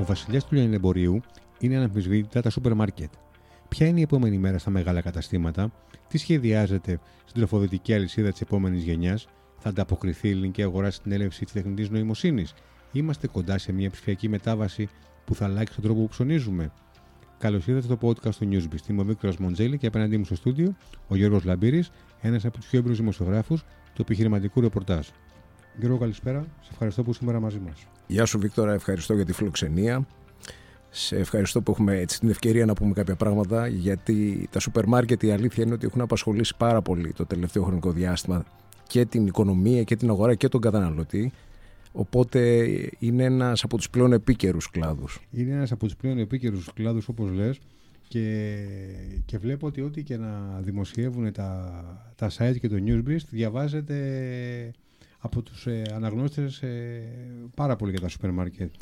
Ο βασιλιάς του λιανεμπορίου είναι αναμφισβήτητα τα σούπερ μάρκετ. Ποια είναι η επόμενη μέρα στα μεγάλα καταστήματα, τι σχεδιάζεται στην τροφοδοτική αλυσίδα της επόμενης γενιάς, θα ανταποκριθεί η ελληνική αγορά στην έλευση της τεχνητής νοημοσύνης, είμαστε κοντά σε μια ψηφιακή μετάβαση που θα αλλάξει τον τρόπο που ψωνίζουμε; Καλώς ήρθατε στο podcast του Newsbeast. Είμαι ο Βίκτορας Μοντζέλη και απέναντί μου στο στούντιο ο Γιώργος Λαμπύρης, ένας από τους πιο έμπειρου δημοσιογράφους του επιχειρηματικού ρεπορτάζ. Γιώργο, καλησπέρα. Σε ευχαριστώ που σήμερα μαζί μας. Γεια σου, Βίκτορα. Ευχαριστώ για τη φιλοξενία. Σε ευχαριστώ που έχουμε έτσι την ευκαιρία να πούμε κάποια πράγματα γιατί τα σούπερ μάρκετ η αλήθεια είναι ότι έχουν απασχολήσει πάρα πολύ το τελευταίο χρονικό διάστημα και την οικονομία και την αγορά και τον καταναλωτή. Οπότε είναι ένας από τους πλέον επίκαιρους κλάδους. Είναι ένας από τους πλέον επίκαιρους κλάδους, όπως λες. Και, και βλέπω ότι ό,τι και να δημοσιεύουν τα, τα site και το Newsbeast διαβάζεται από τους ε, αναγνώστες ε, πάρα πολύ για τα σούπερ μάρκετ.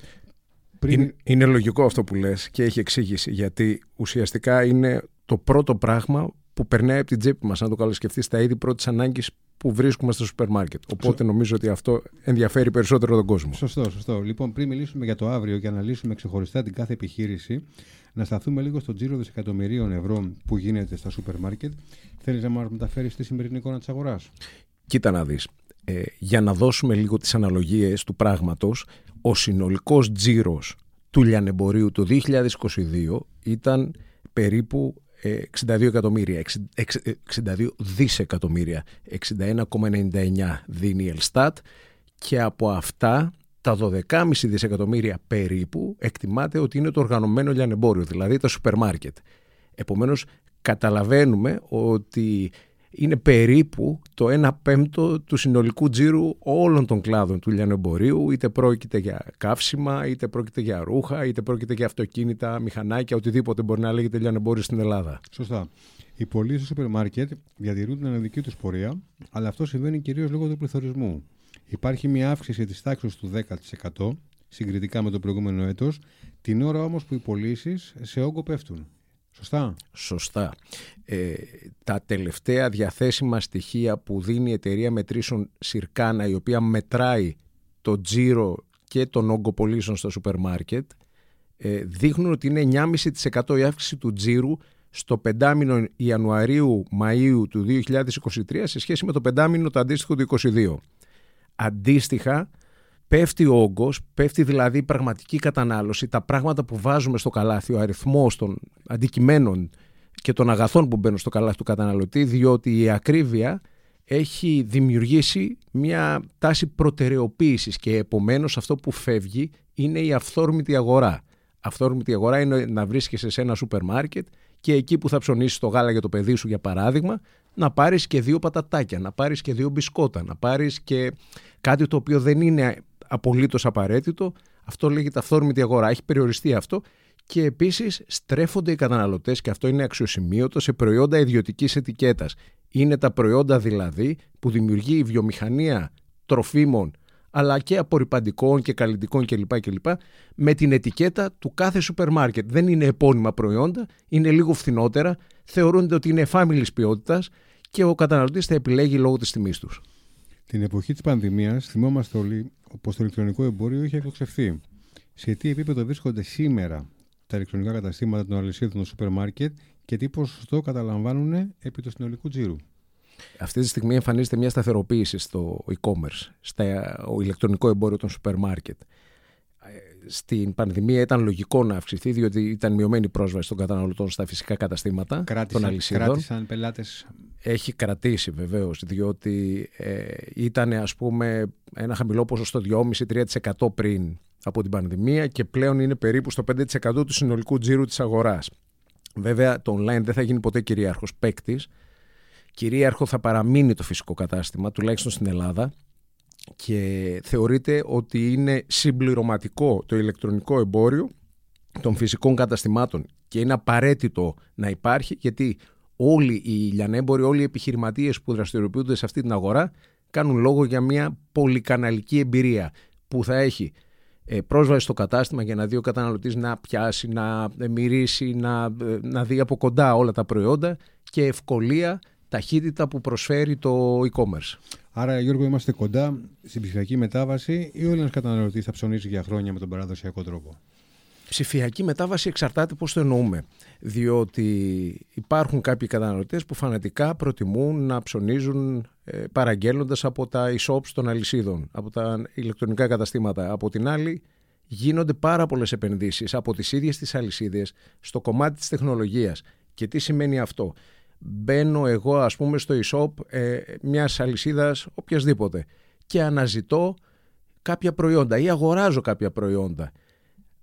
Είναι, είναι λογικό αυτό που λες και έχει εξήγηση γιατί ουσιαστικά είναι το πρώτο πράγμα που περνάει από την τσέπη μας αν το καλοσκεφτεί στα είδη πρώτης ανάγκης που βρίσκουμε στο σούπερ μάρκετ. Οπότε νομίζω ότι αυτό ενδιαφέρει περισσότερο τον κόσμο. Σωστό, σωστό. Λοιπόν, πριν μιλήσουμε για το αύριο και αναλύσουμε ξεχωριστά την κάθε επιχείρηση, να σταθούμε λίγο στο τζίρο δισεκατομμυρίων ευρώ που γίνεται στα σούπερ μάρκετ. Θέλεις να μας μεταφέρεις τη σημερινή εικόνα της αγοράς; Κοίτα να δεις. Ε, για να δώσουμε λίγο τις αναλογίες του πράγματος, ο συνολικός τζίρος του λιανεμπορίου το 2022 ήταν περίπου 62 εκατομμύρια, 62 δισεκατομμύρια, 61,99 δίνει η Ελστάτ και από αυτά τα 12,5 δισεκατομμύρια περίπου εκτιμάται ότι είναι το οργανωμένο λιανεμπόριο, δηλαδή τα σούπερ μάρκετ. Επομένως καταλαβαίνουμε ότι είναι περίπου το 1 πέμπτο του συνολικού τζίρου όλων των κλάδων του λιανεμπορίου, είτε πρόκειται για καύσιμα, είτε πρόκειται για ρούχα, είτε πρόκειται για αυτοκίνητα, μηχανάκια, οτιδήποτε μπορεί να λέγεται λιανεμπόριο στην Ελλάδα. Σωστά. Οι πωλήσει στο σούπερ μάρκετ διατηρούν την αναδική τους πορεία, αλλά αυτό συμβαίνει κυρίως λόγω του πληθωρισμού. Υπάρχει μια αύξηση της τάξης του 10% συγκριτικά με το προηγούμενο έτος, την ώρα όμως που οι πωλήσεις σε όγκο πέφτουν. Σωστά. Σωστά. Ε, τα τελευταία διαθέσιμα στοιχεία που δίνει η εταιρεία μετρήσεων Σιρκάνα η οποία μετράει το τζίρο και τον όγκο πωλήσεων στο σούπερ μάρκετ ε, δείχνουν ότι είναι 9,5% η αύξηση του τζίρου στο πεντάμινο Ιανουαρίου-Μαΐου του 2023 σε σχέση με το πεντάμινο το αντίστοιχο του 2022. Αντίστοιχα, πέφτει ο όγκος, πέφτει δηλαδή η πραγματική κατανάλωση, τα πράγματα που βάζουμε στο καλάθι, ο αριθμός των αντικειμένων και των αγαθών που μπαίνουν στο καλάθι του καταναλωτή, διότι η ακρίβεια έχει δημιουργήσει μια τάση προτεραιοποίησης και επομένως αυτό που φεύγει είναι η αυθόρμητη αγορά. Αυθόρμητη αγορά είναι να βρίσκεσαι σε ένα σούπερ μάρκετ και εκεί που θα ψωνίσεις το γάλα για το παιδί σου για παράδειγμα να πάρεις και δύο πατατάκια, να πάρεις και δύο μπισκότα, να πάρεις και κάτι το οποίο δεν είναι απολύτως απαραίτητο. Αυτό λέγεται αυθόρμητη αγορά. Έχει περιοριστεί αυτό και επίσης στρέφονται οι καταναλωτές και αυτό είναι αξιοσημείωτο σε προϊόντα ιδιωτικής ετικέτας. Είναι τα προϊόντα δηλαδή που δημιουργεί η βιομηχανία τροφίμων αλλά και απορριπαντικών και καλλιτικών κλπ. κλπ. με την ετικέτα του κάθε σούπερ μάρκετ. Δεν είναι επώνυμα προϊόντα, είναι λίγο φθηνότερα, θεωρούνται ότι είναι εφάμιλης ποιότητας και ο καταναλωτής θα επιλέγει λόγω της τιμής τους. Την εποχή της πανδημίας θυμόμαστε όλοι πως το ηλεκτρονικό εμπόριο είχε εκτοξευθεί. Σε τι επίπεδο βρίσκονται σήμερα τα ηλεκτρονικά καταστήματα των αλυσίδων των σούπερ μάρκετ και τι ποσοστό καταλαμβάνουν επί του συνολικού τζίρου; Αυτή τη στιγμή εμφανίζεται μια σταθεροποίηση στο e-commerce, στο ηλεκτρονικό εμπόριο των σούπερ μάρκετ στην πανδημία ήταν λογικό να αυξηθεί, διότι ήταν μειωμένη πρόσβαση των καταναλωτών στα φυσικά καταστήματα κράτησαν, των αλυσίδων. Κράτησαν πελάτες. Έχει κρατήσει βεβαίως, διότι ε, ήταν ας πούμε ένα χαμηλό ποσοστό 2,5-3% πριν από την πανδημία και πλέον είναι περίπου στο 5% του συνολικού τζίρου της αγοράς. Βέβαια το online δεν θα γίνει ποτέ κυρίαρχος παίκτης. Κυρίαρχο θα παραμείνει το φυσικό κατάστημα, τουλάχιστον στην Ελλάδα, και θεωρείται ότι είναι συμπληρωματικό το ηλεκτρονικό εμπόριο των φυσικών καταστημάτων και είναι απαραίτητο να υπάρχει γιατί όλοι οι λιανέμποροι, όλοι οι επιχειρηματίες που δραστηριοποιούνται σε αυτή την αγορά κάνουν λόγο για μια πολυκαναλική εμπειρία που θα έχει ε, πρόσβαση στο κατάστημα για να δει ο καταναλωτής να πιάσει, να μυρίσει, να, ε, να δει από κοντά όλα τα προϊόντα και ευκολία, ταχύτητα που προσφέρει το e-commerce. Άρα, Γιώργο, είμαστε κοντά στην ψηφιακή μετάβαση ή ο ένα καταναλωτής θα ψωνίσει για χρόνια με τον παραδοσιακό τρόπο; Ψηφιακή μετάβαση εξαρτάται πώς το εννοούμε. Διότι υπάρχουν κάποιοι καταναλωτές που φανατικά προτιμούν να ψωνίζουν ε, παραγγέλλοντας από τα e-shops των αλυσίδων, από τα ηλεκτρονικά καταστήματα. Από την άλλη γίνονται πάρα πολλές επενδύσεις από τις ίδιες τις αλυσίδες στο κομμάτι της τεχνολογίας. Και τι σημαίνει αυτό; Μπαίνω εγώ ας πούμε στο e-shop ε, μιας αλυσίδας οποιασδήποτε και αναζητώ κάποια προϊόντα ή αγοράζω κάποια προϊόντα.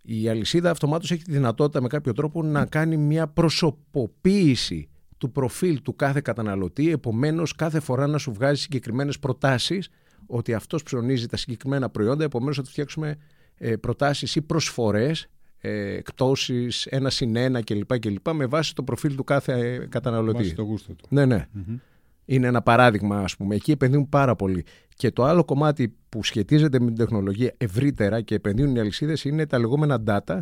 Η αλυσίδα αυτομάτως έχει τη δυνατότητα με κάποιο τρόπο να κάνει μια προσωποποίηση του προφίλ του κάθε καταναλωτή, επομένως κάθε φορά να σου βγάζει συγκεκριμένες προτάσεις ότι αυτός ψωνίζει τα συγκεκριμένα προϊόντα, επομένως θα του φτιάξουμε ε, προτάσεις ή προσφορές, ε, εκτόσεις, ένα συν ένα κλπ, κλπ. με βάση το προφίλ του κάθε ε, καταναλωτή. Βάσει το γούστο του. Ναι, ναι. Είναι ένα παράδειγμα, ας πούμε. Εκεί επενδύουν πάρα πολύ. Και το άλλο κομμάτι που σχετίζεται με την τεχνολογία ευρύτερα και επενδύουν οι αλυσίδες είναι τα λεγόμενα data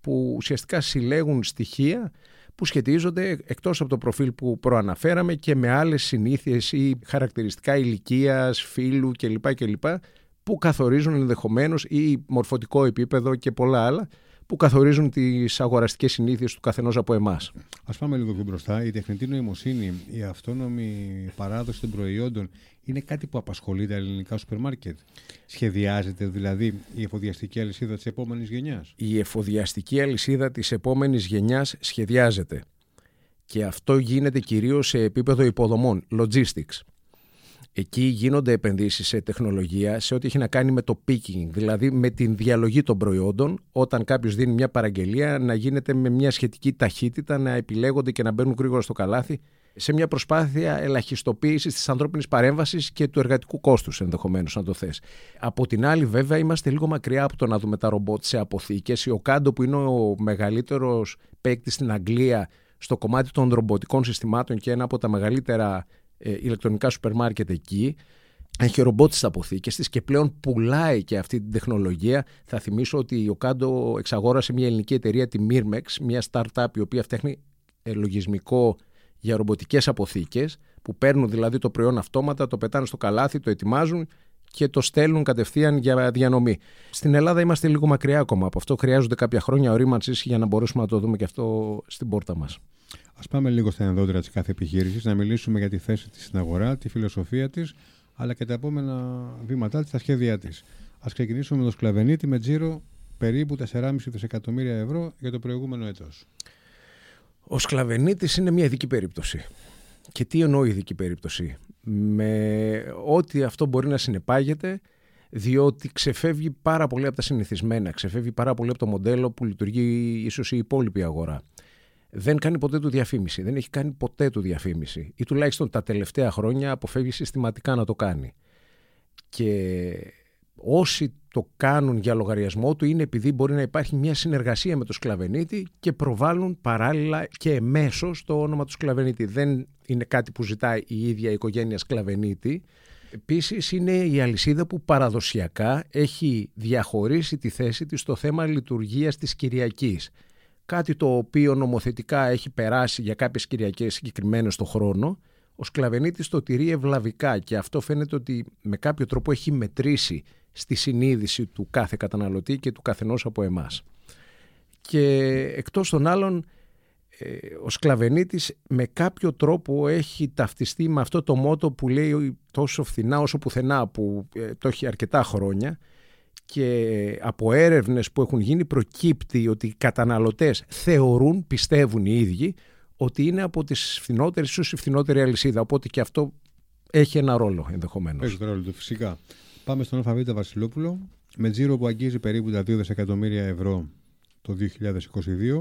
που ουσιαστικά συλλέγουν στοιχεία που σχετίζονται εκτός από το προφίλ που προαναφέραμε και με άλλες συνήθειες ή χαρακτηριστικά ηλικίας, φύλου κλπ. κλπ που καθορίζουν ενδεχομένως ή μορφωτικό επίπεδο και πολλά άλλα που καθορίζουν τις αγοραστικές συνήθειες του καθενός από εμάς. Α πάμε λίγο πιο μπροστά. Η τεχνητή νοημοσύνη, η αυτόνομη παράδοση των προϊόντων είναι κάτι που απασχολεί τα ελληνικά σούπερ μάρκετ. Σχεδιάζεται δηλαδή η εφοδιαστική αλυσίδα της επόμενης γενιάς. Η εφοδιαστική αλυσίδα της επόμενης γενιάς σχεδιάζεται. Και αυτό γίνεται κυρίως σε επίπεδο υποδομών, logistics. Εκεί γίνονται επενδύσεις σε τεχνολογία σε ό,τι έχει να κάνει με το picking, δηλαδή με την διαλογή των προϊόντων. Όταν κάποιος δίνει μια παραγγελία να γίνεται με μια σχετική ταχύτητα, να επιλέγονται και να μπαίνουν γρήγορα στο καλάθι σε μια προσπάθεια ελαχιστοποίησης της ανθρώπινης παρέμβασης και του εργατικού κόστους, ενδεχομένως, να το θες. Από την άλλη, βέβαια, είμαστε λίγο μακριά από το να δούμε τα ρομπότ σε αποθήκες. Η Οκάντο, που είναι ο μεγαλύτερος παίκτης στην Αγγλία στο κομμάτι των ρομποτικών συστημάτων και ένα από τα μεγαλύτερα ε, ηλεκτρονικά σούπερ μάρκετ εκεί. Έχει ρομπότ στι αποθήκες της και πλέον πουλάει και αυτή την τεχνολογία. Θα θυμίσω ότι ο Κάντο εξαγόρασε μια ελληνική εταιρεία, τη Mirmex, μια startup η οποία φτιάχνει ε, λογισμικό για ρομποτικές αποθήκες, που παίρνουν δηλαδή το προϊόν αυτόματα, το πετάνε στο καλάθι, το ετοιμάζουν και το στέλνουν κατευθείαν για διανομή. Στην Ελλάδα είμαστε λίγο μακριά ακόμα από αυτό. Χρειάζονται κάποια χρόνια ορίμανση για να μπορέσουμε να το δούμε και αυτό στην πόρτα μας. Α πάμε λίγο στα ενδότερα της κάθε επιχείρησης, να μιλήσουμε για τη θέση της στην αγορά, τη φιλοσοφία της, αλλά και τα επόμενα βήματά της, τα σχέδιά της. Α ξεκινήσουμε με το Σκλαβενίτη με τζίρο περίπου 4,5 δισεκατομμύρια ευρώ για το προηγούμενο έτος. Ο Σκλαβενίτης είναι μια ειδική περίπτωση. Και τι εννοώ ειδική περίπτωση; Με ό,τι αυτό μπορεί να συνεπάγεται, διότι ξεφεύγει πάρα πολύ από τα συνηθισμένα, ξεφεύγει πάρα πολύ από το μοντέλο που λειτουργεί ίσως η υπόλοιπη αγορά δεν κάνει ποτέ του διαφήμιση. Δεν έχει κάνει ποτέ του διαφήμιση. Ή τουλάχιστον τα τελευταία χρόνια αποφεύγει συστηματικά να το κάνει. Και όσοι το κάνουν για λογαριασμό του είναι επειδή μπορεί να υπάρχει μια συνεργασία με το σκλαβενίτη και προβάλλουν παράλληλα και εμέσω το όνομα του σκλαβενίτη. Δεν είναι κάτι που ζητάει η ίδια η οικογένεια σκλαβενίτη. Επίσης είναι η αλυσίδα που παραδοσιακά έχει διαχωρίσει τη θέση της στο θέμα λειτουργίας της Κυριακής κάτι το οποίο νομοθετικά έχει περάσει για κάποιες Κυριακές συγκεκριμένες στο χρόνο, ο Σκλαβενίτης το τηρεί ευλαβικά και αυτό φαίνεται ότι με κάποιο τρόπο έχει μετρήσει στη συνείδηση του κάθε καταναλωτή και του καθενός από εμάς. Και εκτός των άλλων, ε, ο Σκλαβενίτης με κάποιο τρόπο έχει ταυτιστεί με αυτό το μότο που λέει τόσο φθηνά όσο πουθενά που ε, το έχει αρκετά χρόνια και από έρευνες που έχουν γίνει προκύπτει ότι οι καταναλωτές θεωρούν, πιστεύουν οι ίδιοι, ότι είναι από τις φθηνότερες, ίσως η φθηνότερη αλυσίδα. Οπότε και αυτό έχει ένα ρόλο ενδεχομένως. Έχει το ρόλο του φυσικά. Πάμε στον Αλφαβήτα Βασιλόπουλο. Με τζίρο που αγγίζει περίπου τα 2 δισεκατομμύρια ευρώ το 2022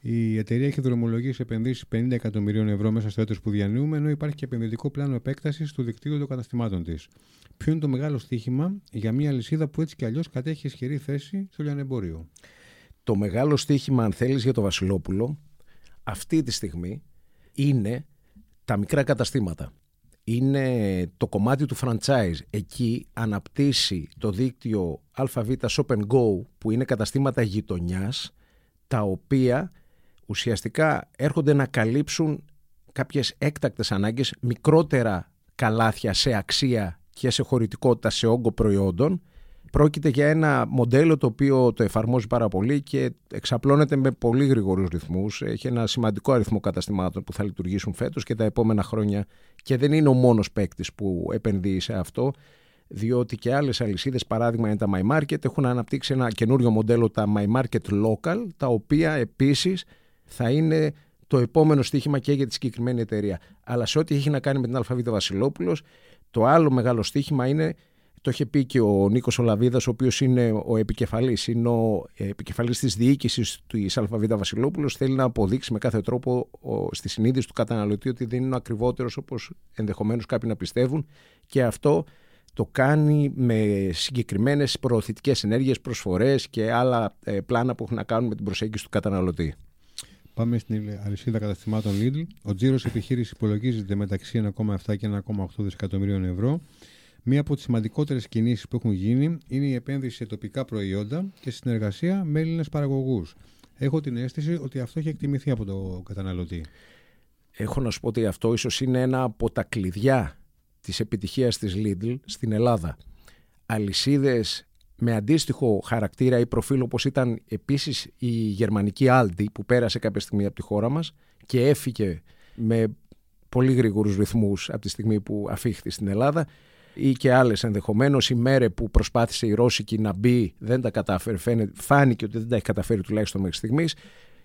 η εταιρεία έχει δρομολογήσει επενδύσεις 50 εκατομμυρίων ευρώ μέσα στο έτος που διανύουμε, ενώ υπάρχει και επενδυτικό πλάνο επέκτασης του δικτύου των καταστημάτων της. Ποιο είναι το μεγάλο στίχημα για μια λυσίδα που έτσι κι αλλιώς κατέχει ισχυρή θέση στο λιανεμπόριο; Το μεγάλο στίχημα, αν θέλεις, για το Βασιλόπουλο αυτή τη στιγμή είναι τα μικρά καταστήματα. Είναι το κομμάτι του franchise. Εκεί αναπτύσσει το δίκτυο ΑΒ Shop Go που είναι καταστήματα γειτονιάς τα οποία ουσιαστικά έρχονται να καλύψουν κάποιες έκτακτες ανάγκες, μικρότερα καλάθια σε αξία και σε χωρητικότητα σε όγκο προϊόντων, πρόκειται για ένα μοντέλο το οποίο το εφαρμόζει πάρα πολύ και εξαπλώνεται με πολύ γρήγορους ρυθμούς. Έχει ένα σημαντικό αριθμό καταστημάτων που θα λειτουργήσουν φέτος και τα επόμενα χρόνια και δεν είναι ο μόνος παίκτης που επενδύει σε αυτό διότι και άλλες αλυσίδες, παράδειγμα είναι τα My Market, έχουν αναπτύξει ένα καινούριο μοντέλο, τα My Market Local, τα οποία επίσης θα είναι το επόμενο στοίχημα και για τη συγκεκριμένη εταιρεία. Αλλά σε ό,τι έχει να κάνει με την ΑΒ Βασιλόπουλος, το άλλο μεγάλο στοίχημα είναι το είχε πει και ο Νίκος Ολαβίδας, ο οποίος είναι ο επικεφαλής, είναι ο επικεφαλής της διοίκησης της ΑΒ Βασιλόπουλος. Θέλει να αποδείξει με κάθε τρόπο στη συνείδηση του καταναλωτή ότι δεν είναι ο ακριβότερος όπως ενδεχομένως κάποιοι να πιστεύουν. Και αυτό το κάνει με συγκεκριμένες προωθητικές ενέργειες, προσφορές και άλλα ε, πλάνα που έχουν να κάνουν με την προσέγγιση του καταναλωτή. Πάμε στην αλυσίδα καταστημάτων Lidl. Ο τζίρος επιχείρησης υπολογίζεται μεταξύ 1,7 και 1,8 δισεκατομμυρίων ευρώ. Μία από τις σημαντικότερες κινήσεις που έχουν γίνει είναι η επένδυση σε τοπικά προϊόντα και συνεργασία με Έλληνες παραγωγούς. Έχω την αίσθηση ότι αυτό έχει εκτιμηθεί από τον καταναλωτή. Έχω να σου πω ότι αυτό ίσως είναι ένα από τα κλειδιά της επιτυχίας της Lidl στην Ελλάδα. Αλυσίδες με αντίστοιχο χαρακτήρα ή προφίλ όπως ήταν επίσης η γερμανική Aldi που πέρασε κάποια στιγμή από τη χώρα μας και έφυγε με πολύ γρήγορους ρυθμούς από τη στιγμή που αφήχθη στην Ελλάδα ή και άλλες ενδεχομένως η μέρε που προσπάθησε η Ρώσικη να μπει δεν τα κατάφερε φάνηκε ότι δεν τα έχει καταφέρει τουλάχιστον μέχρι στιγμής.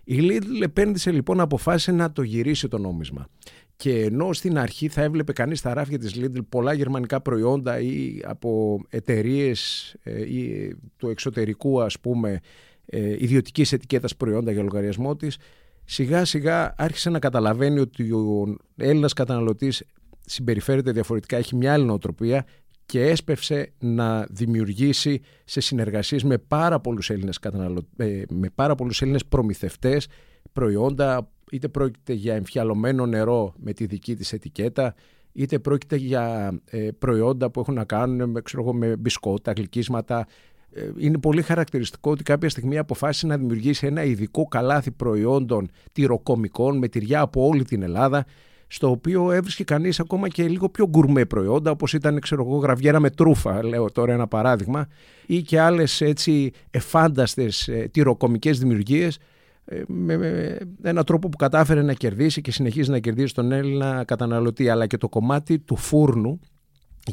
Η Lidl επένδυσε λοιπόν αποφάσισε να το γυρίσει το νόμισμα. Και ενώ στην αρχή θα έβλεπε κανείς στα ράφια της Lidl πολλά γερμανικά προϊόντα ή από εταιρείες ε, ή του εξωτερικού ας πούμε ε, ιδιωτικής ετικέτας προϊόντα για λογαριασμό της, σιγά σιγά άρχισε να καταλαβαίνει ότι ο Έλληνας καταναλωτής συμπεριφέρεται διαφορετικά, έχει μια άλλη νοοτροπία και έσπευσε να δημιουργήσει σε συνεργασίες με πάρα πολλούς Έλληνες, καταναλω... Ε, με πάρα πολλούς Έλληνες προμηθευτές προϊόντα είτε πρόκειται για εμφιαλωμένο νερό με τη δική της ετικέτα, είτε πρόκειται για ε, προϊόντα που έχουν να κάνουν με, ξέρω, με μπισκότα, γλυκίσματα. Ε, είναι πολύ χαρακτηριστικό ότι κάποια στιγμή αποφάσισε να δημιουργήσει ένα ειδικό καλάθι προϊόντων τυροκομικών με τυριά από όλη την Ελλάδα, στο οποίο έβρισκε κανείς ακόμα και λίγο πιο γκουρμέ προϊόντα, όπως ήταν ξέρω εγώ, γραβιέρα με τρούφα, λέω τώρα ένα παράδειγμα, ή και άλλες έτσι εφάνταστες ε, τυροκομικές δημιουργίες, ε, με έναν τρόπο που κατάφερε να κερδίσει και συνεχίζει να κερδίσει τον Έλληνα καταναλωτή. Αλλά και το κομμάτι του φούρνου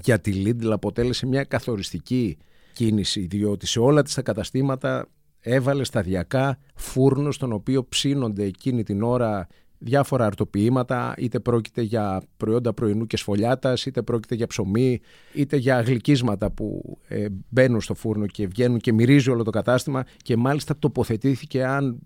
για τη Lidl αποτέλεσε μια καθοριστική κίνηση διότι σε όλα τις τα καταστήματα έβαλε σταδιακά φούρνο στον οποίο ψήνονται εκείνη την ώρα διάφορα αρτοποιήματα, είτε πρόκειται για προϊόντα πρωινού και σφολιάτας, είτε πρόκειται για ψωμί, είτε για γλυκίσματα που ε, μπαίνουν στο φούρνο και βγαίνουν και μυρίζει όλο το κατάστημα και μάλιστα τοποθετήθηκε αν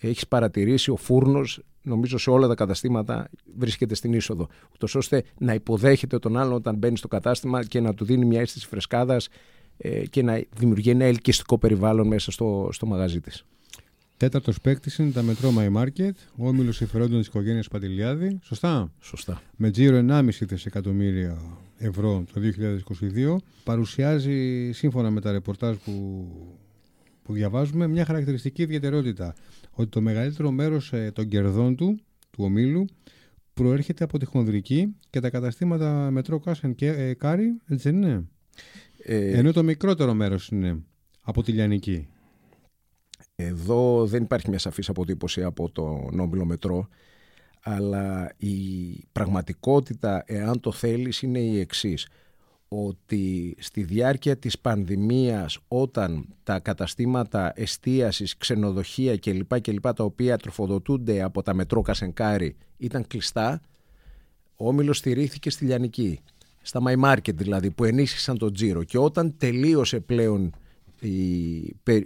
έχεις παρατηρήσει ο φούρνος, νομίζω σε όλα τα καταστήματα βρίσκεται στην είσοδο. Ούτως ώστε να υποδέχεται τον άλλον όταν μπαίνει στο κατάστημα και να του δίνει μια αίσθηση φρεσκάδας ε, και να δημιουργεί ένα ελκυστικό περιβάλλον μέσα στο, στο μαγαζί της. Τέταρτος παίκτης είναι τα Metro My Market, ο όμιλος συμφερόντων της οικογένειας Παντελιάδη. Σωστά; Σωστά. Με τζίρο 1,5 δισεκατομμύρια ευρώ το 2022. Παρουσιάζει, σύμφωνα με τα ρεπορτάζ που, που διαβάζουμε, μια χαρακτηριστική ιδιαιτερότητα ότι το μεγαλύτερο μέρος ε, των κερδών του, του ομίλου, προέρχεται από τη χονδρική και τα καταστήματα Metro Cash and ε, Carry, έτσι δεν είναι; Ε, Ενώ το μικρότερο μέρος είναι από τη Λιανική. Εδώ δεν υπάρχει μια σαφής αποτύπωση από το όμιλο μετρό, αλλά η πραγματικότητα, εάν το θέλεις, είναι η εξής ότι στη διάρκεια της πανδημίας όταν τα καταστήματα εστίασης, ξενοδοχεία κλπ. κλπ τα οποία τροφοδοτούνται από τα μετρό Κασενκάρι ήταν κλειστά, ο Όμιλος στηρίχθηκε στη Λιανική, στα My Market δηλαδή που ενίσχυσαν τον τζίρο και όταν τελείωσε πλέον η,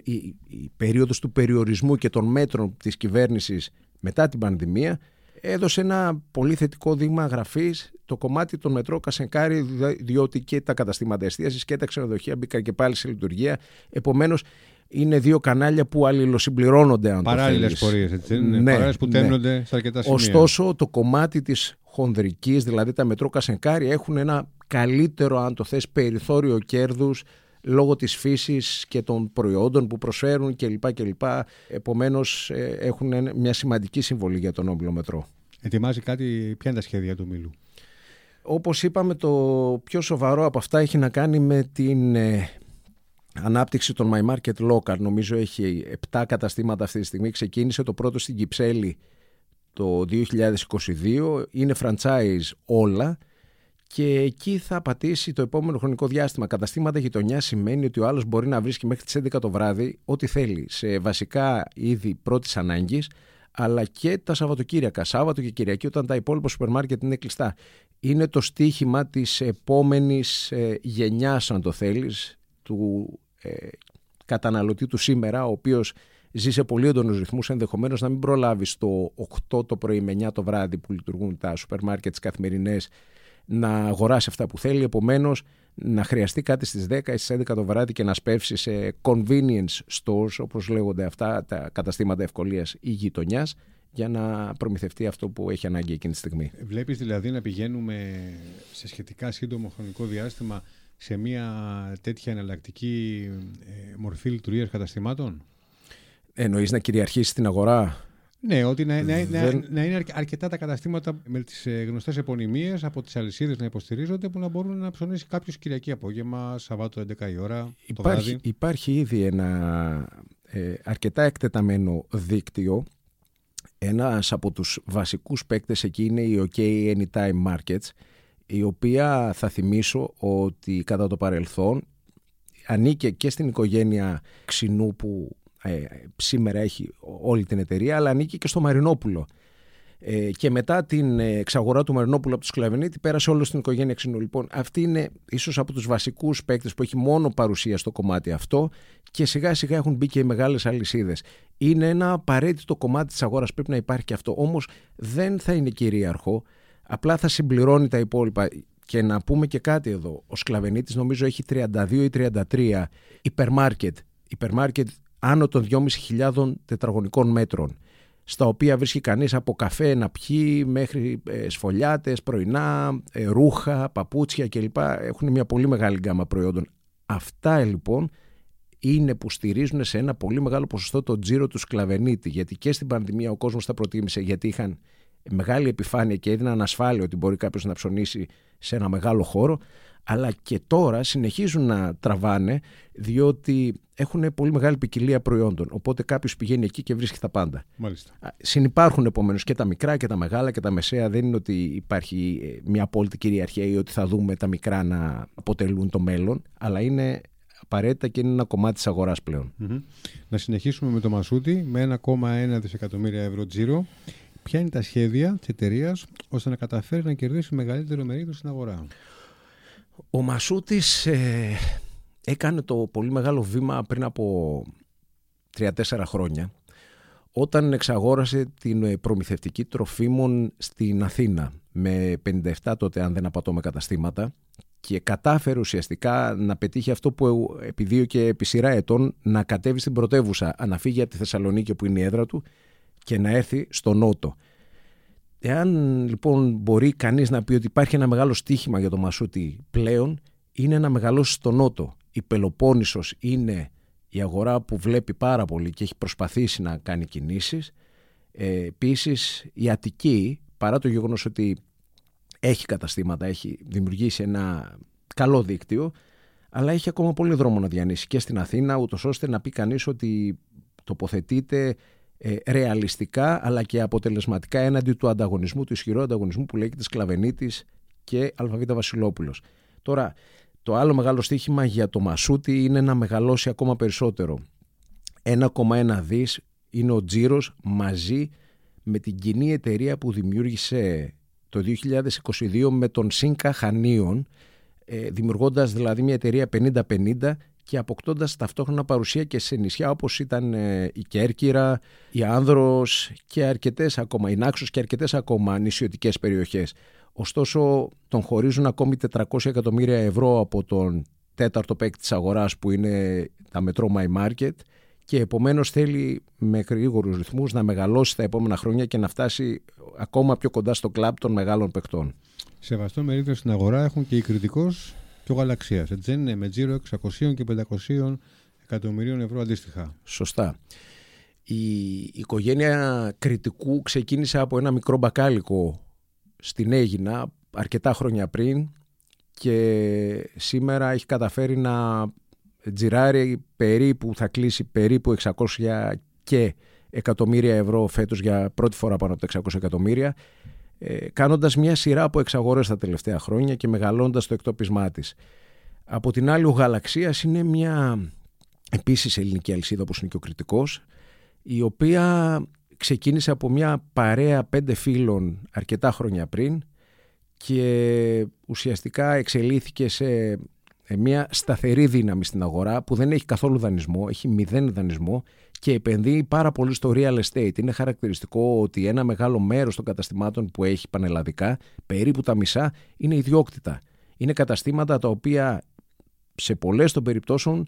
η, η περίοδος του περιορισμού και των μέτρων της κυβέρνησης μετά την πανδημία έδωσε ένα πολύ θετικό δείγμα γραφής το κομμάτι των μετρό Κασενκάρη, διότι και τα καταστήματα εστίασης και τα ξενοδοχεία μπήκαν και πάλι σε λειτουργία. Επομένως, είναι δύο κανάλια που αλληλοσυμπληρώνονται, αν Παράλληλες πορείες, έτσι. Είναι ναι, Παράλληλες που ναι. τέμνονται σε αρκετά σημεία. Ωστόσο, το κομμάτι της χονδρικής, δηλαδή τα μετρό Κασενκάρη, έχουν ένα καλύτερο, αν το θες, περιθώριο κέρδους λόγω της φύσης και των προϊόντων που προσφέρουν κλπ. κλπ. Επομένως ε, έχουν μια σημαντική συμβολή για τον όμιλο μετρό. Ετοιμάζει κάτι, ποια είναι τα σχέδια του μήλου. Όπως είπαμε το πιο σοβαρό από αυτά έχει να κάνει με την ε, ανάπτυξη των My Market Local. Νομίζω έχει 7 καταστήματα αυτή τη στιγμή. Ξεκίνησε το πρώτο στην Κυψέλη το 2022. Είναι franchise όλα και εκεί θα πατήσει το επόμενο χρονικό διάστημα. Καταστήματα γειτονιά σημαίνει ότι ο άλλος μπορεί να βρίσκει μέχρι τις 11 το βράδυ ό,τι θέλει σε βασικά είδη πρώτης ανάγκης, αλλά και τα Σαββατοκύριακα. Σάββατο και Κυριακή, όταν τα υπόλοιπα σούπερ μάρκετ είναι κλειστά. Είναι το στίχημα της επόμενης ε, γενιάς, αν το θέλεις, του ε, καταναλωτή του σήμερα, ο οποίος ζει σε πολύ έντονους ρυθμούς, ενδεχομένως να μην προλάβει στο 8 το πρωί με 9 το βράδυ που λειτουργούν τα σούπερ μάρκετ τις καθημερινές να αγοράσει αυτά που θέλει. Επομένως, να χρειαστεί κάτι στις 10 ή στις 11 το βράδυ και να σπεύσει σε convenience stores, όπως λέγονται αυτά τα καταστήματα ευκολίας ή γειτονιάς, για να προμηθευτεί αυτό που έχει ανάγκη εκείνη τη στιγμή. Βλέπεις δηλαδή να πηγαίνουμε σε σχετικά σύντομο χρονικό διάστημα σε μια τέτοια εναλλακτική ε, μορφή λειτουργίας καταστημάτων; Εννοείς να κυριαρχήσει την αγορά; Ναι, ότι να, να, να, να, είναι αρκετά τα καταστήματα με τις ε, γνωστές επωνυμίες από τις αλυσίδες να υποστηρίζονται που να μπορούν να ψωνίσει κάποιος Κυριακή απόγευμα, Σαββάτο 11 η ώρα. Υπάρχει, το υπάρχει ήδη ένα ε, αρκετά εκτεταμένο δίκτυο. Ένας από τους βασικούς παίκτες εκεί είναι η OK Anytime Markets, η οποία θα θυμίσω ότι κατά το παρελθόν ανήκε και στην οικογένεια Ξινού που ε, σήμερα έχει όλη την εταιρεία, αλλά ανήκει και στο Μαρινόπουλο. Ε, και μετά την εξαγορά του Μαρινόπουλου από του Σκλαβενίτη, πέρασε όλο στην οικογένεια Ξινού. Λοιπόν, αυτή είναι ίσως από τους βασικούς παίκτες που έχει μόνο παρουσία στο κομμάτι αυτό και σιγά σιγά έχουν μπει και οι μεγάλες αλυσίδες. Είναι ένα απαραίτητο κομμάτι της αγοράς, πρέπει να υπάρχει και αυτό. Όμως δεν θα είναι κυρίαρχο, απλά θα συμπληρώνει τα υπόλοιπα. Και να πούμε και κάτι εδώ. Ο Σκλαβενίτης νομίζω έχει 32 ή 33 υπερμάρκετ. Υπερμάρκετ άνω των 2.500 τετραγωνικών μέτρων στα οποία βρίσκει κανείς από καφέ να πιει μέχρι ε, σφολιάτες, πρωινά, ε, ρούχα, παπούτσια κλπ. Έχουν μια πολύ μεγάλη γκάμα προϊόντων. Αυτά λοιπόν είναι που στηρίζουν σε ένα πολύ μεγάλο ποσοστό το τζίρο του σκλαβενίτη γιατί και στην πανδημία ο κόσμος τα προτίμησε γιατί είχαν μεγάλη επιφάνεια και έδιναν ασφάλεια ότι μπορεί κάποιος να ψωνίσει σε ένα μεγάλο χώρο αλλά και τώρα συνεχίζουν να τραβάνε διότι έχουν πολύ μεγάλη ποικιλία προϊόντων. Οπότε κάποιος πηγαίνει εκεί και βρίσκει τα πάντα. Μάλιστα. Συνυπάρχουν επομένως και τα μικρά και τα μεγάλα και τα μεσαία. Δεν είναι ότι υπάρχει ε, μια απόλυτη κυριαρχία ή ότι θα δούμε τα μικρά να αποτελούν το μέλλον, αλλά είναι απαραίτητα και είναι ένα κομμάτι της αγοράς πλέον. Να συνεχίσουμε με το Μασούτι με 1,1 δισεκατομμύρια ευρώ τζίρο. Ποια είναι τα σχέδια της εταιρείας ώστε να καταφέρει να κερδίσει μεγαλύτερο μερίδιο στην αγορά. Ο Μασούτης ε, έκανε το πολύ μεγάλο βήμα πριν από 3-4 χρόνια όταν εξαγόρασε την ε, προμηθευτική τροφίμων στην Αθήνα με 57 τότε αν δεν απατώ με καταστήματα και κατάφερε ουσιαστικά να πετύχει αυτό που επιδίωκε επί σειρά ετών να κατέβει στην πρωτεύουσα, να φύγει από τη Θεσσαλονίκη που είναι η έδρα του και να έρθει στο Νότο. Εάν λοιπόν μπορεί κανείς να πει ότι υπάρχει ένα μεγάλο στίχημα για το Μασούτι πλέον, είναι ένα μεγάλο στο Νότο. Η Πελοπόννησος είναι η αγορά που βλέπει πάρα πολύ και έχει προσπαθήσει να κάνει κινήσεις. Ε, Επίσης, η Αττική, παρά το γεγονός ότι έχει καταστήματα, έχει δημιουργήσει ένα καλό δίκτυο, αλλά έχει ακόμα πολύ δρόμο να διανύσει και στην Αθήνα, ούτως ώστε να πει κανείς ότι τοποθετείται ε, ρεαλιστικά αλλά και αποτελεσματικά έναντι του ανταγωνισμού, του ισχυρού ανταγωνισμού που λέγεται Σκλαβενίτης και Αλφαβήτα Βασιλόπουλος. Τώρα, το άλλο μεγάλο στοίχημα για το Μασούτι είναι να μεγαλώσει ακόμα περισσότερο. 1,1 δις είναι ο τζίρος μαζί με την κοινή εταιρεία που δημιούργησε το 2022 με τον Σίνκα Χανίων, ε, δημιουργώντας δηλαδή μια εταιρεία 50-50 και αποκτώντας ταυτόχρονα παρουσία και σε νησιά όπως ήταν ε, η Κέρκυρα, η Άνδρος και αρκετές ακόμα, η Νάξος και αρκετές ακόμα νησιωτικές περιοχές. Ωστόσο τον χωρίζουν ακόμη 400 εκατομμύρια ευρώ από τον τέταρτο παίκτη της αγοράς που είναι τα Metro My Market και επομένως θέλει με γρήγορους ρυθμούς να μεγαλώσει τα επόμενα χρόνια και να φτάσει ακόμα πιο κοντά στο κλαμπ των μεγάλων παικτών. Σεβαστό μερίδιο στην αγορά έχουν και οι κριτικός και ο Γαλαξίας. Έτσι δεν είναι με τζίρο 600 και 500 εκατομμυρίων ευρώ αντίστοιχα. Σωστά. Η οικογένεια κριτικού ξεκίνησε από ένα μικρό μπακάλικο στην Αίγινα αρκετά χρόνια πριν και σήμερα έχει καταφέρει να τζιράρει περίπου, θα κλείσει περίπου 600 και εκατομμύρια ευρώ φέτος για πρώτη φορά πάνω από τα 600 εκατομμύρια ε, κάνοντας μια σειρά από εξαγορές τα τελευταία χρόνια και μεγαλώντας το εκτόπισμά της. Από την άλλη ο Γαλαξίας είναι μια επίσης ελληνική αλυσίδα όπως είναι και ο Κρητικός η οποία ξεκίνησε από μια παρέα πέντε φίλων αρκετά χρόνια πριν και ουσιαστικά εξελίχθηκε σε μια σταθερή δύναμη στην αγορά που δεν έχει καθόλου δανεισμό, έχει μηδέν δανεισμό και επενδύει πάρα πολύ στο real estate. Είναι χαρακτηριστικό ότι ένα μεγάλο μέρος των καταστημάτων που έχει πανελλαδικά, περίπου τα μισά, είναι ιδιόκτητα. Είναι καταστήματα τα οποία σε πολλές των περιπτώσεων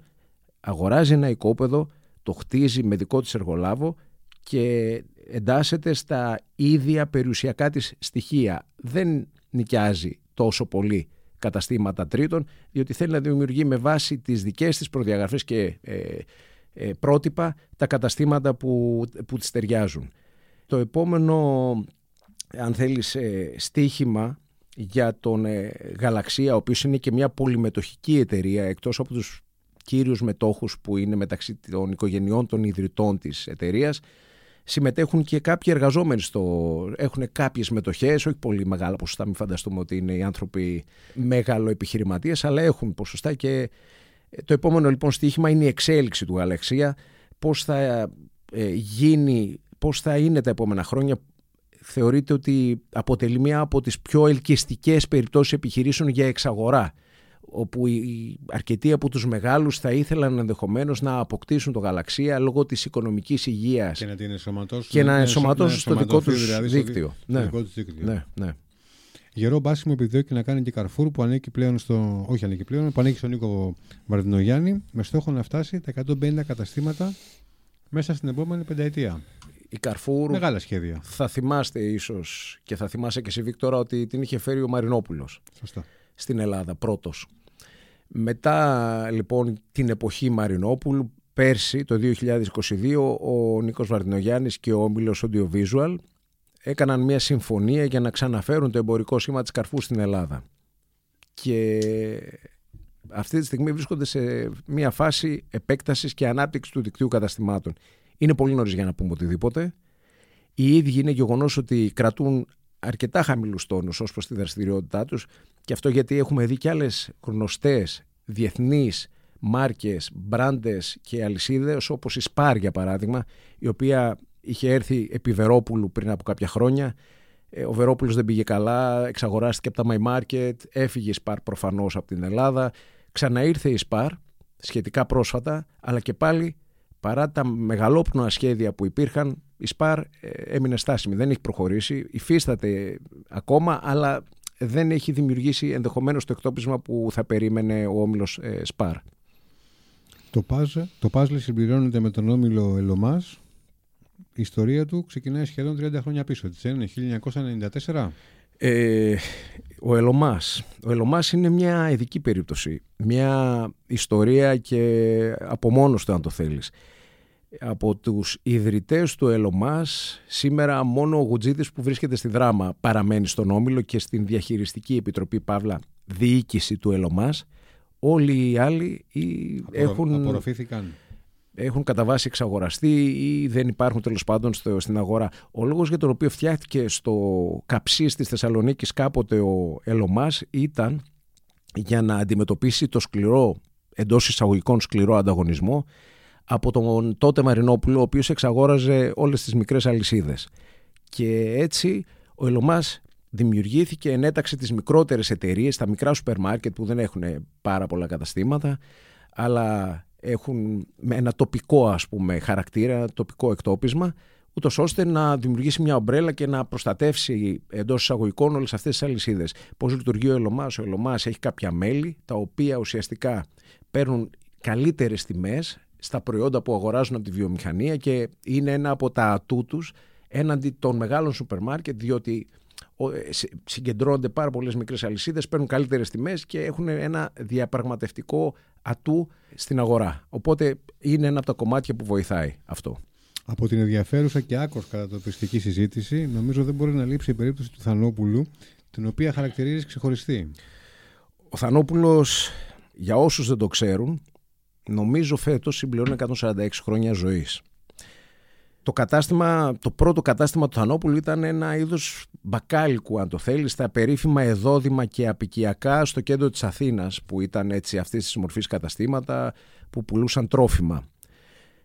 αγοράζει ένα οικόπεδο, το χτίζει με δικό της εργολάβο και εντάσσεται στα ίδια περιουσιακά της στοιχεία. Δεν νοικιάζει τόσο πολύ καταστήματα τρίτων, διότι θέλει να δημιουργεί με βάση τις δικές της προδιαγραφές και ε, ε, πρότυπα τα καταστήματα που, που τις ταιριάζουν. Το επόμενο, αν θέλεις, ε, στίχημα για τον ε, Γαλαξία, ο οποίος είναι και μια πολυμετοχική εταιρεία, εκτός από τους κύριους μετόχους που είναι μεταξύ των οικογενειών των ιδρυτών της εταιρείας, συμμετέχουν και κάποιοι εργαζόμενοι στο. έχουν κάποιες μετοχές, όχι πολύ μεγάλα ποσοστά. Μην φανταστούμε ότι είναι οι άνθρωποι μεγάλο επιχειρηματίε, αλλά έχουν ποσοστά και το επόμενο λοιπόν στοίχημα είναι η εξέλιξη του Αλεξία. Πώς θα ε, γίνει, πώς θα είναι τα επόμενα χρόνια; Θεωρείται ότι αποτελεί μία από τις πιο ελκυστικές περιπτώσεις επιχειρήσεων για εξαγορά; Όπου οι αρκετοί από τους μεγάλους θα ήθελαν ενδεχομένως να αποκτήσουν το γαλαξία λόγω της οικονομικής υγείας και να την ενσωματώσουν, και να ενσωματώσουν στο δικό τους δηλαδή δίκτυο. Ναι. Δικό τους δίκτυο. Ναι, ναι. Γερό μπάσιμο επιδιώκει να κάνει και Καρφούρ που ανήκει πλέον στο. Όχι ανήκει πλέον, που ανήκει στον Νίκο Βαρδινογιάννη με στόχο να φτάσει τα 150 καταστήματα μέσα στην επόμενη πενταετία. Η Καρφούρ. Μεγάλα σχέδια. Θα θυμάστε ίσως και θα θυμάσαι και εσύ, Βίκτορα, ότι την είχε φέρει ο Μαρινόπουλος. Σωστά. Στην Ελλάδα πρώτος. Μετά λοιπόν την εποχή Μαρινόπουλου, πέρσι το 2022, ο Νίκος Βαρδινογιάννης και ο Όμιλος Audiovisual έκαναν μια συμφωνία για να ξαναφέρουν το εμπορικό σήμα της Καρφού στην Ελλάδα. Και αυτή τη στιγμή βρίσκονται σε μια φάση επέκτασης και ανάπτυξης του δικτύου καταστημάτων. Είναι πολύ νωρίς για να πούμε οτιδήποτε. Οι ίδιοι είναι γεγονός ότι κρατούν αρκετά χαμηλούς τόνους ως προς τη δραστηριότητά τους και αυτό γιατί έχουμε δει και άλλες γνωστές διεθνείς μάρκες, μπράντες και αλυσίδες όπως η Spar για παράδειγμα η οποία είχε έρθει επί Βερόπουλου πριν από κάποια χρόνια. Ε, ο Βερόπουλος δεν πήγε καλά, εξαγοράστηκε από τα My Market, έφυγε η Spar προφανώς από την Ελλάδα, ξαναήρθε η Spar σχετικά πρόσφατα, αλλά και πάλι παρά τα μεγαλόπνοα σχέδια που υπήρχαν, η Spar ε, έμεινε στάσιμη, δεν έχει προχωρήσει, υφίσταται ακόμα, αλλά δεν έχει δημιουργήσει ενδεχομένως το εκτόπισμα που θα περίμενε ο όμιλος ε, Σπάρ. Το puzzle, το puzzle συμπληρώνεται με τον όμιλο Ελομάς. Η ιστορία του ξεκινάει σχεδόν 30 χρόνια πίσω, έτσι είναι, 1994. Ε, ο Ελομάς. Ο Ελομάς είναι μια ειδική περίπτωση. Μια ιστορία και από μόνος του αν το θέλεις από τους ιδρυτές του Ελομάς σήμερα μόνο ο Γουτζίδης που βρίσκεται στη δράμα παραμένει στον Όμιλο και στην διαχειριστική επιτροπή Παύλα διοίκηση του Ελομάς όλοι οι άλλοι έχουν, απορροφήθηκαν. έχουν κατά βάση εξαγοραστεί ή δεν υπάρχουν τέλος πάντων στο, στην αγορά. Ο λόγος για τον οποίο φτιάχτηκε στο καψί της Θεσσαλονίκης κάποτε ο Ελομάς ήταν για να αντιμετωπίσει το σκληρό εντός εισαγωγικών σκληρό ανταγωνισμό από τον τότε Μαρινόπουλο, ο οποίος εξαγόραζε όλες τις μικρές αλυσίδες. Και έτσι ο Ελωμάς δημιουργήθηκε, ενέταξε τις μικρότερες εταιρείες, τα μικρά σούπερ μάρκετ που δεν έχουν πάρα πολλά καταστήματα, αλλά έχουν ένα τοπικό ας πούμε χαρακτήρα, ένα τοπικό εκτόπισμα, ούτως ώστε να δημιουργήσει μια ομπρέλα και να προστατεύσει εντός εισαγωγικών όλες αυτές τις αλυσίδες. Πώς λειτουργεί ο Ελωμάς. Ο Ελωμάς έχει κάποια μέλη τα οποία ουσιαστικά παίρνουν καλύτερες τιμές στα προϊόντα που αγοράζουν από τη βιομηχανία και είναι ένα από τα ατού τους έναντι των μεγάλων σούπερ μάρκετ διότι ε, συγκεντρώνονται πάρα πολλές μικρές αλυσίδες, παίρνουν καλύτερες τιμές και έχουν ένα διαπραγματευτικό ατού στην αγορά. Οπότε είναι ένα από τα κομμάτια που βοηθάει αυτό. Από την ενδιαφέρουσα και άκρος κατατοπιστική συζήτηση, νομίζω δεν μπορεί να λείψει η περίπτωση του Θανόπουλου, την οποία χαρακτηρίζει ξεχωριστή. Ο Θανόπουλος, για όσους δεν το ξέρουν, νομίζω φέτος συμπληρώνει 146 χρόνια ζωής. Το, κατάστημα, το πρώτο κατάστημα του Θανόπουλου ήταν ένα είδος μπακάλικου αν το θέλεις, τα περίφημα εδόδημα και απικιακά στο κέντρο της Αθήνας που ήταν έτσι αυτής της μορφής καταστήματα που πουλούσαν τρόφιμα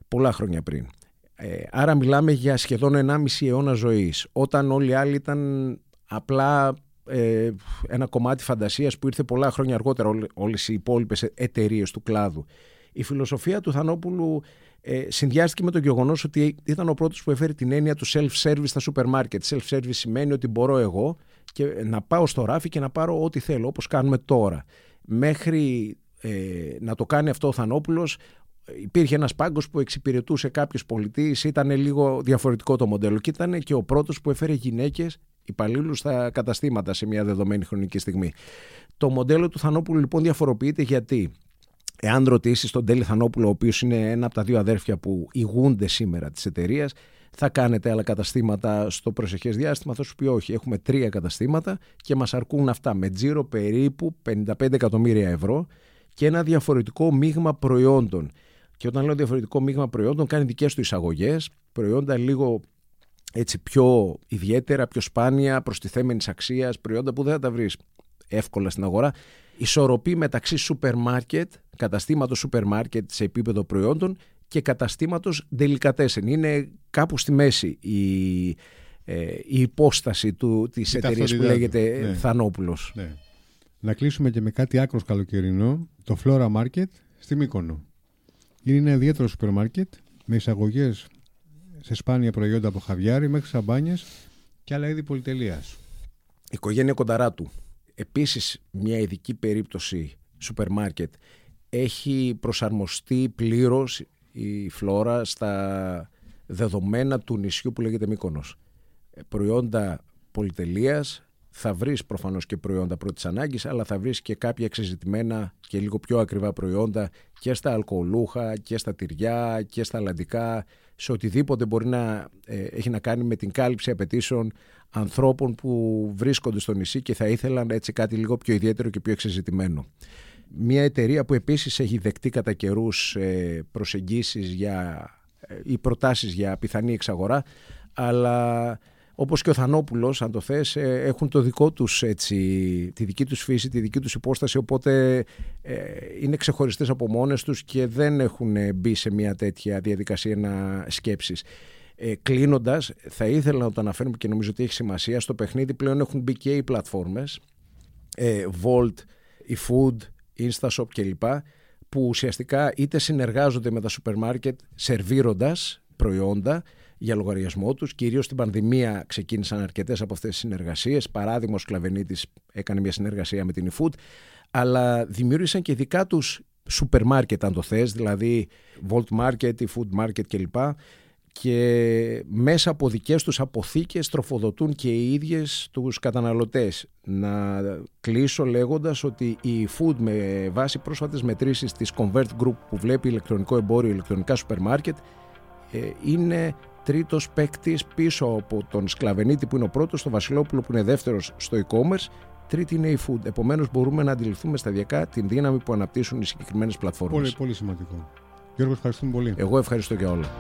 πολλά χρόνια πριν. Ε, άρα μιλάμε για σχεδόν 1,5 αιώνα ζωής όταν όλοι οι άλλοι ήταν απλά ε, ένα κομμάτι φαντασίας που ήρθε πολλά χρόνια αργότερα όλες οι υπόλοιπες εταιρείες του κλάδου. Η φιλοσοφία του Θανόπουλου ε, συνδυάστηκε με το γεγονός ότι ήταν ο πρώτος που έφερε την έννοια του self-service στα σούπερ μάρκετ. Self-service σημαίνει ότι μπορώ εγώ και να πάω στο ράφι και να πάρω ό,τι θέλω όπως κάνουμε τώρα. Μέχρι ε, να το κάνει αυτό ο Θανόπουλος υπήρχε ένας πάγκος που εξυπηρετούσε κάποιους πολιτείς, ήταν λίγο διαφορετικό το μοντέλο και ήταν και ο πρώτος που έφερε γυναίκες υπαλλήλους στα καταστήματα σε μια δεδομένη χρονική στιγμή. Το μοντέλο του Θανόπουλου λοιπόν διαφοροποιείται γιατί εάν ρωτήσεις τον Τέλη Θανόπουλο, ο οποίος είναι ένα από τα δύο αδέρφια που ηγούνται σήμερα της εταιρείας, θα κάνετε άλλα καταστήματα στο προσεχές διάστημα. Θα σου πει όχι, έχουμε τρία καταστήματα και μας αρκούν αυτά με τζίρο περίπου 55 εκατομμύρια ευρώ και ένα διαφορετικό μείγμα προϊόντων. Και όταν λέω διαφορετικό μείγμα προϊόντων, κάνει δικές του εισαγωγές, προϊόντα λίγο έτσι πιο ιδιαίτερα, πιο σπάνια, προστιθέμενης αξίας, προϊόντα που δεν θα τα βρεις εύκολα στην αγορά. Ισορροπή μεταξύ σούπερ μάρκετ, καταστήματος σούπερ μάρκετ σε επίπεδο προϊόντων και καταστήματος delicatessen. Είναι κάπου στη μέση η, ε, η υπόσταση του, της εταιρείας που λέγεται ναι. Θανόπουλος. Ναι. Να κλείσουμε και με κάτι άκρως καλοκαιρινό, το Flora Market στη Μύκονο. Είναι ένα ιδιαίτερο σούπερ μάρκετ με εισαγωγές σε σπάνια προϊόντα από χαβιάρι μέχρι σαμπάνιες και άλλα είδη πολυτελείας. Η οικογένεια Κονταράτου. Επίσης μια ειδική περίπτωση σούπερ μάρκετ έχει προσαρμοστεί πλήρως η φλόρα στα δεδομένα του νησιού που λέγεται Μύκονος. Ε, προϊόντα πολυτελείας, θα βρεις προφανώς και προϊόντα πρώτης ανάγκης, αλλά θα βρεις και κάποια εξεζητημένα και λίγο πιο ακριβά προϊόντα και στα αλκοολούχα και στα τυριά και στα αλλαντικά σε οτιδήποτε μπορεί να ε, έχει να κάνει με την κάλυψη απαιτήσεων ανθρώπων που βρίσκονται στο νησί και θα ήθελαν έτσι κάτι λίγο πιο ιδιαίτερο και πιο εξεζητημένο. Μια εταιρεία που επίσης έχει δεκτεί κατά καιρούς ε, προσεγγίσεις για, ε, ή προτάσεις για πιθανή εξαγορά, αλλά όπως και ο Θανόπουλος, αν το θες, ε, έχουν το δικό τους, έτσι, τη δική τους φύση, τη δική τους υπόσταση, οπότε ε, είναι ξεχωριστές από μόνες τους και δεν έχουν μπει σε μια τέτοια διαδικασία να σκέψεις. Ε, Κλείνοντας, θα ήθελα να το αναφέρουμε και νομίζω ότι έχει σημασία. Στο παιχνίδι πλέον έχουν μπει και οι πλατφόρμες, ε, Volt, η Food, Instashop κλπ. που ουσιαστικά είτε συνεργάζονται με τα σούπερ μάρκετ σερβίροντας προϊόντα για λογαριασμό τους. Κυρίως στην πανδημία ξεκίνησαν αρκετές από αυτές τις συνεργασίες. Παράδειγμα, ο Σκλαβενίτης έκανε μια συνεργασία με την eFood, αλλά δημιούργησαν και δικά τους σούπερ μάρκετ αν το θες, δηλαδή Volt Market, eFood Market κλπ. Και μέσα από δικές τους αποθήκες τροφοδοτούν και οι ίδιες τους καταναλωτές. Να κλείσω λέγοντας ότι η Food με βάση πρόσφατες μετρήσεις της Convert Group που βλέπει ηλεκτρονικό εμπόριο, ηλεκτρονικά σούπερ μάρκετ, ε, είναι τρίτος παίκτης πίσω από τον Σκλαβενίτη που είναι ο πρώτος, τον Βασιλόπουλο που είναι δεύτερος στο e-commerce. Τρίτη είναι η food. Επομένως, μπορούμε να αντιληφθούμε σταδιακά την δύναμη που αναπτύσσουν οι συγκεκριμένες πλατφόρμες. Πολύ, πολύ σημαντικό. Γιώργο, ευχαριστούμε πολύ. Εγώ ευχαριστώ για όλα.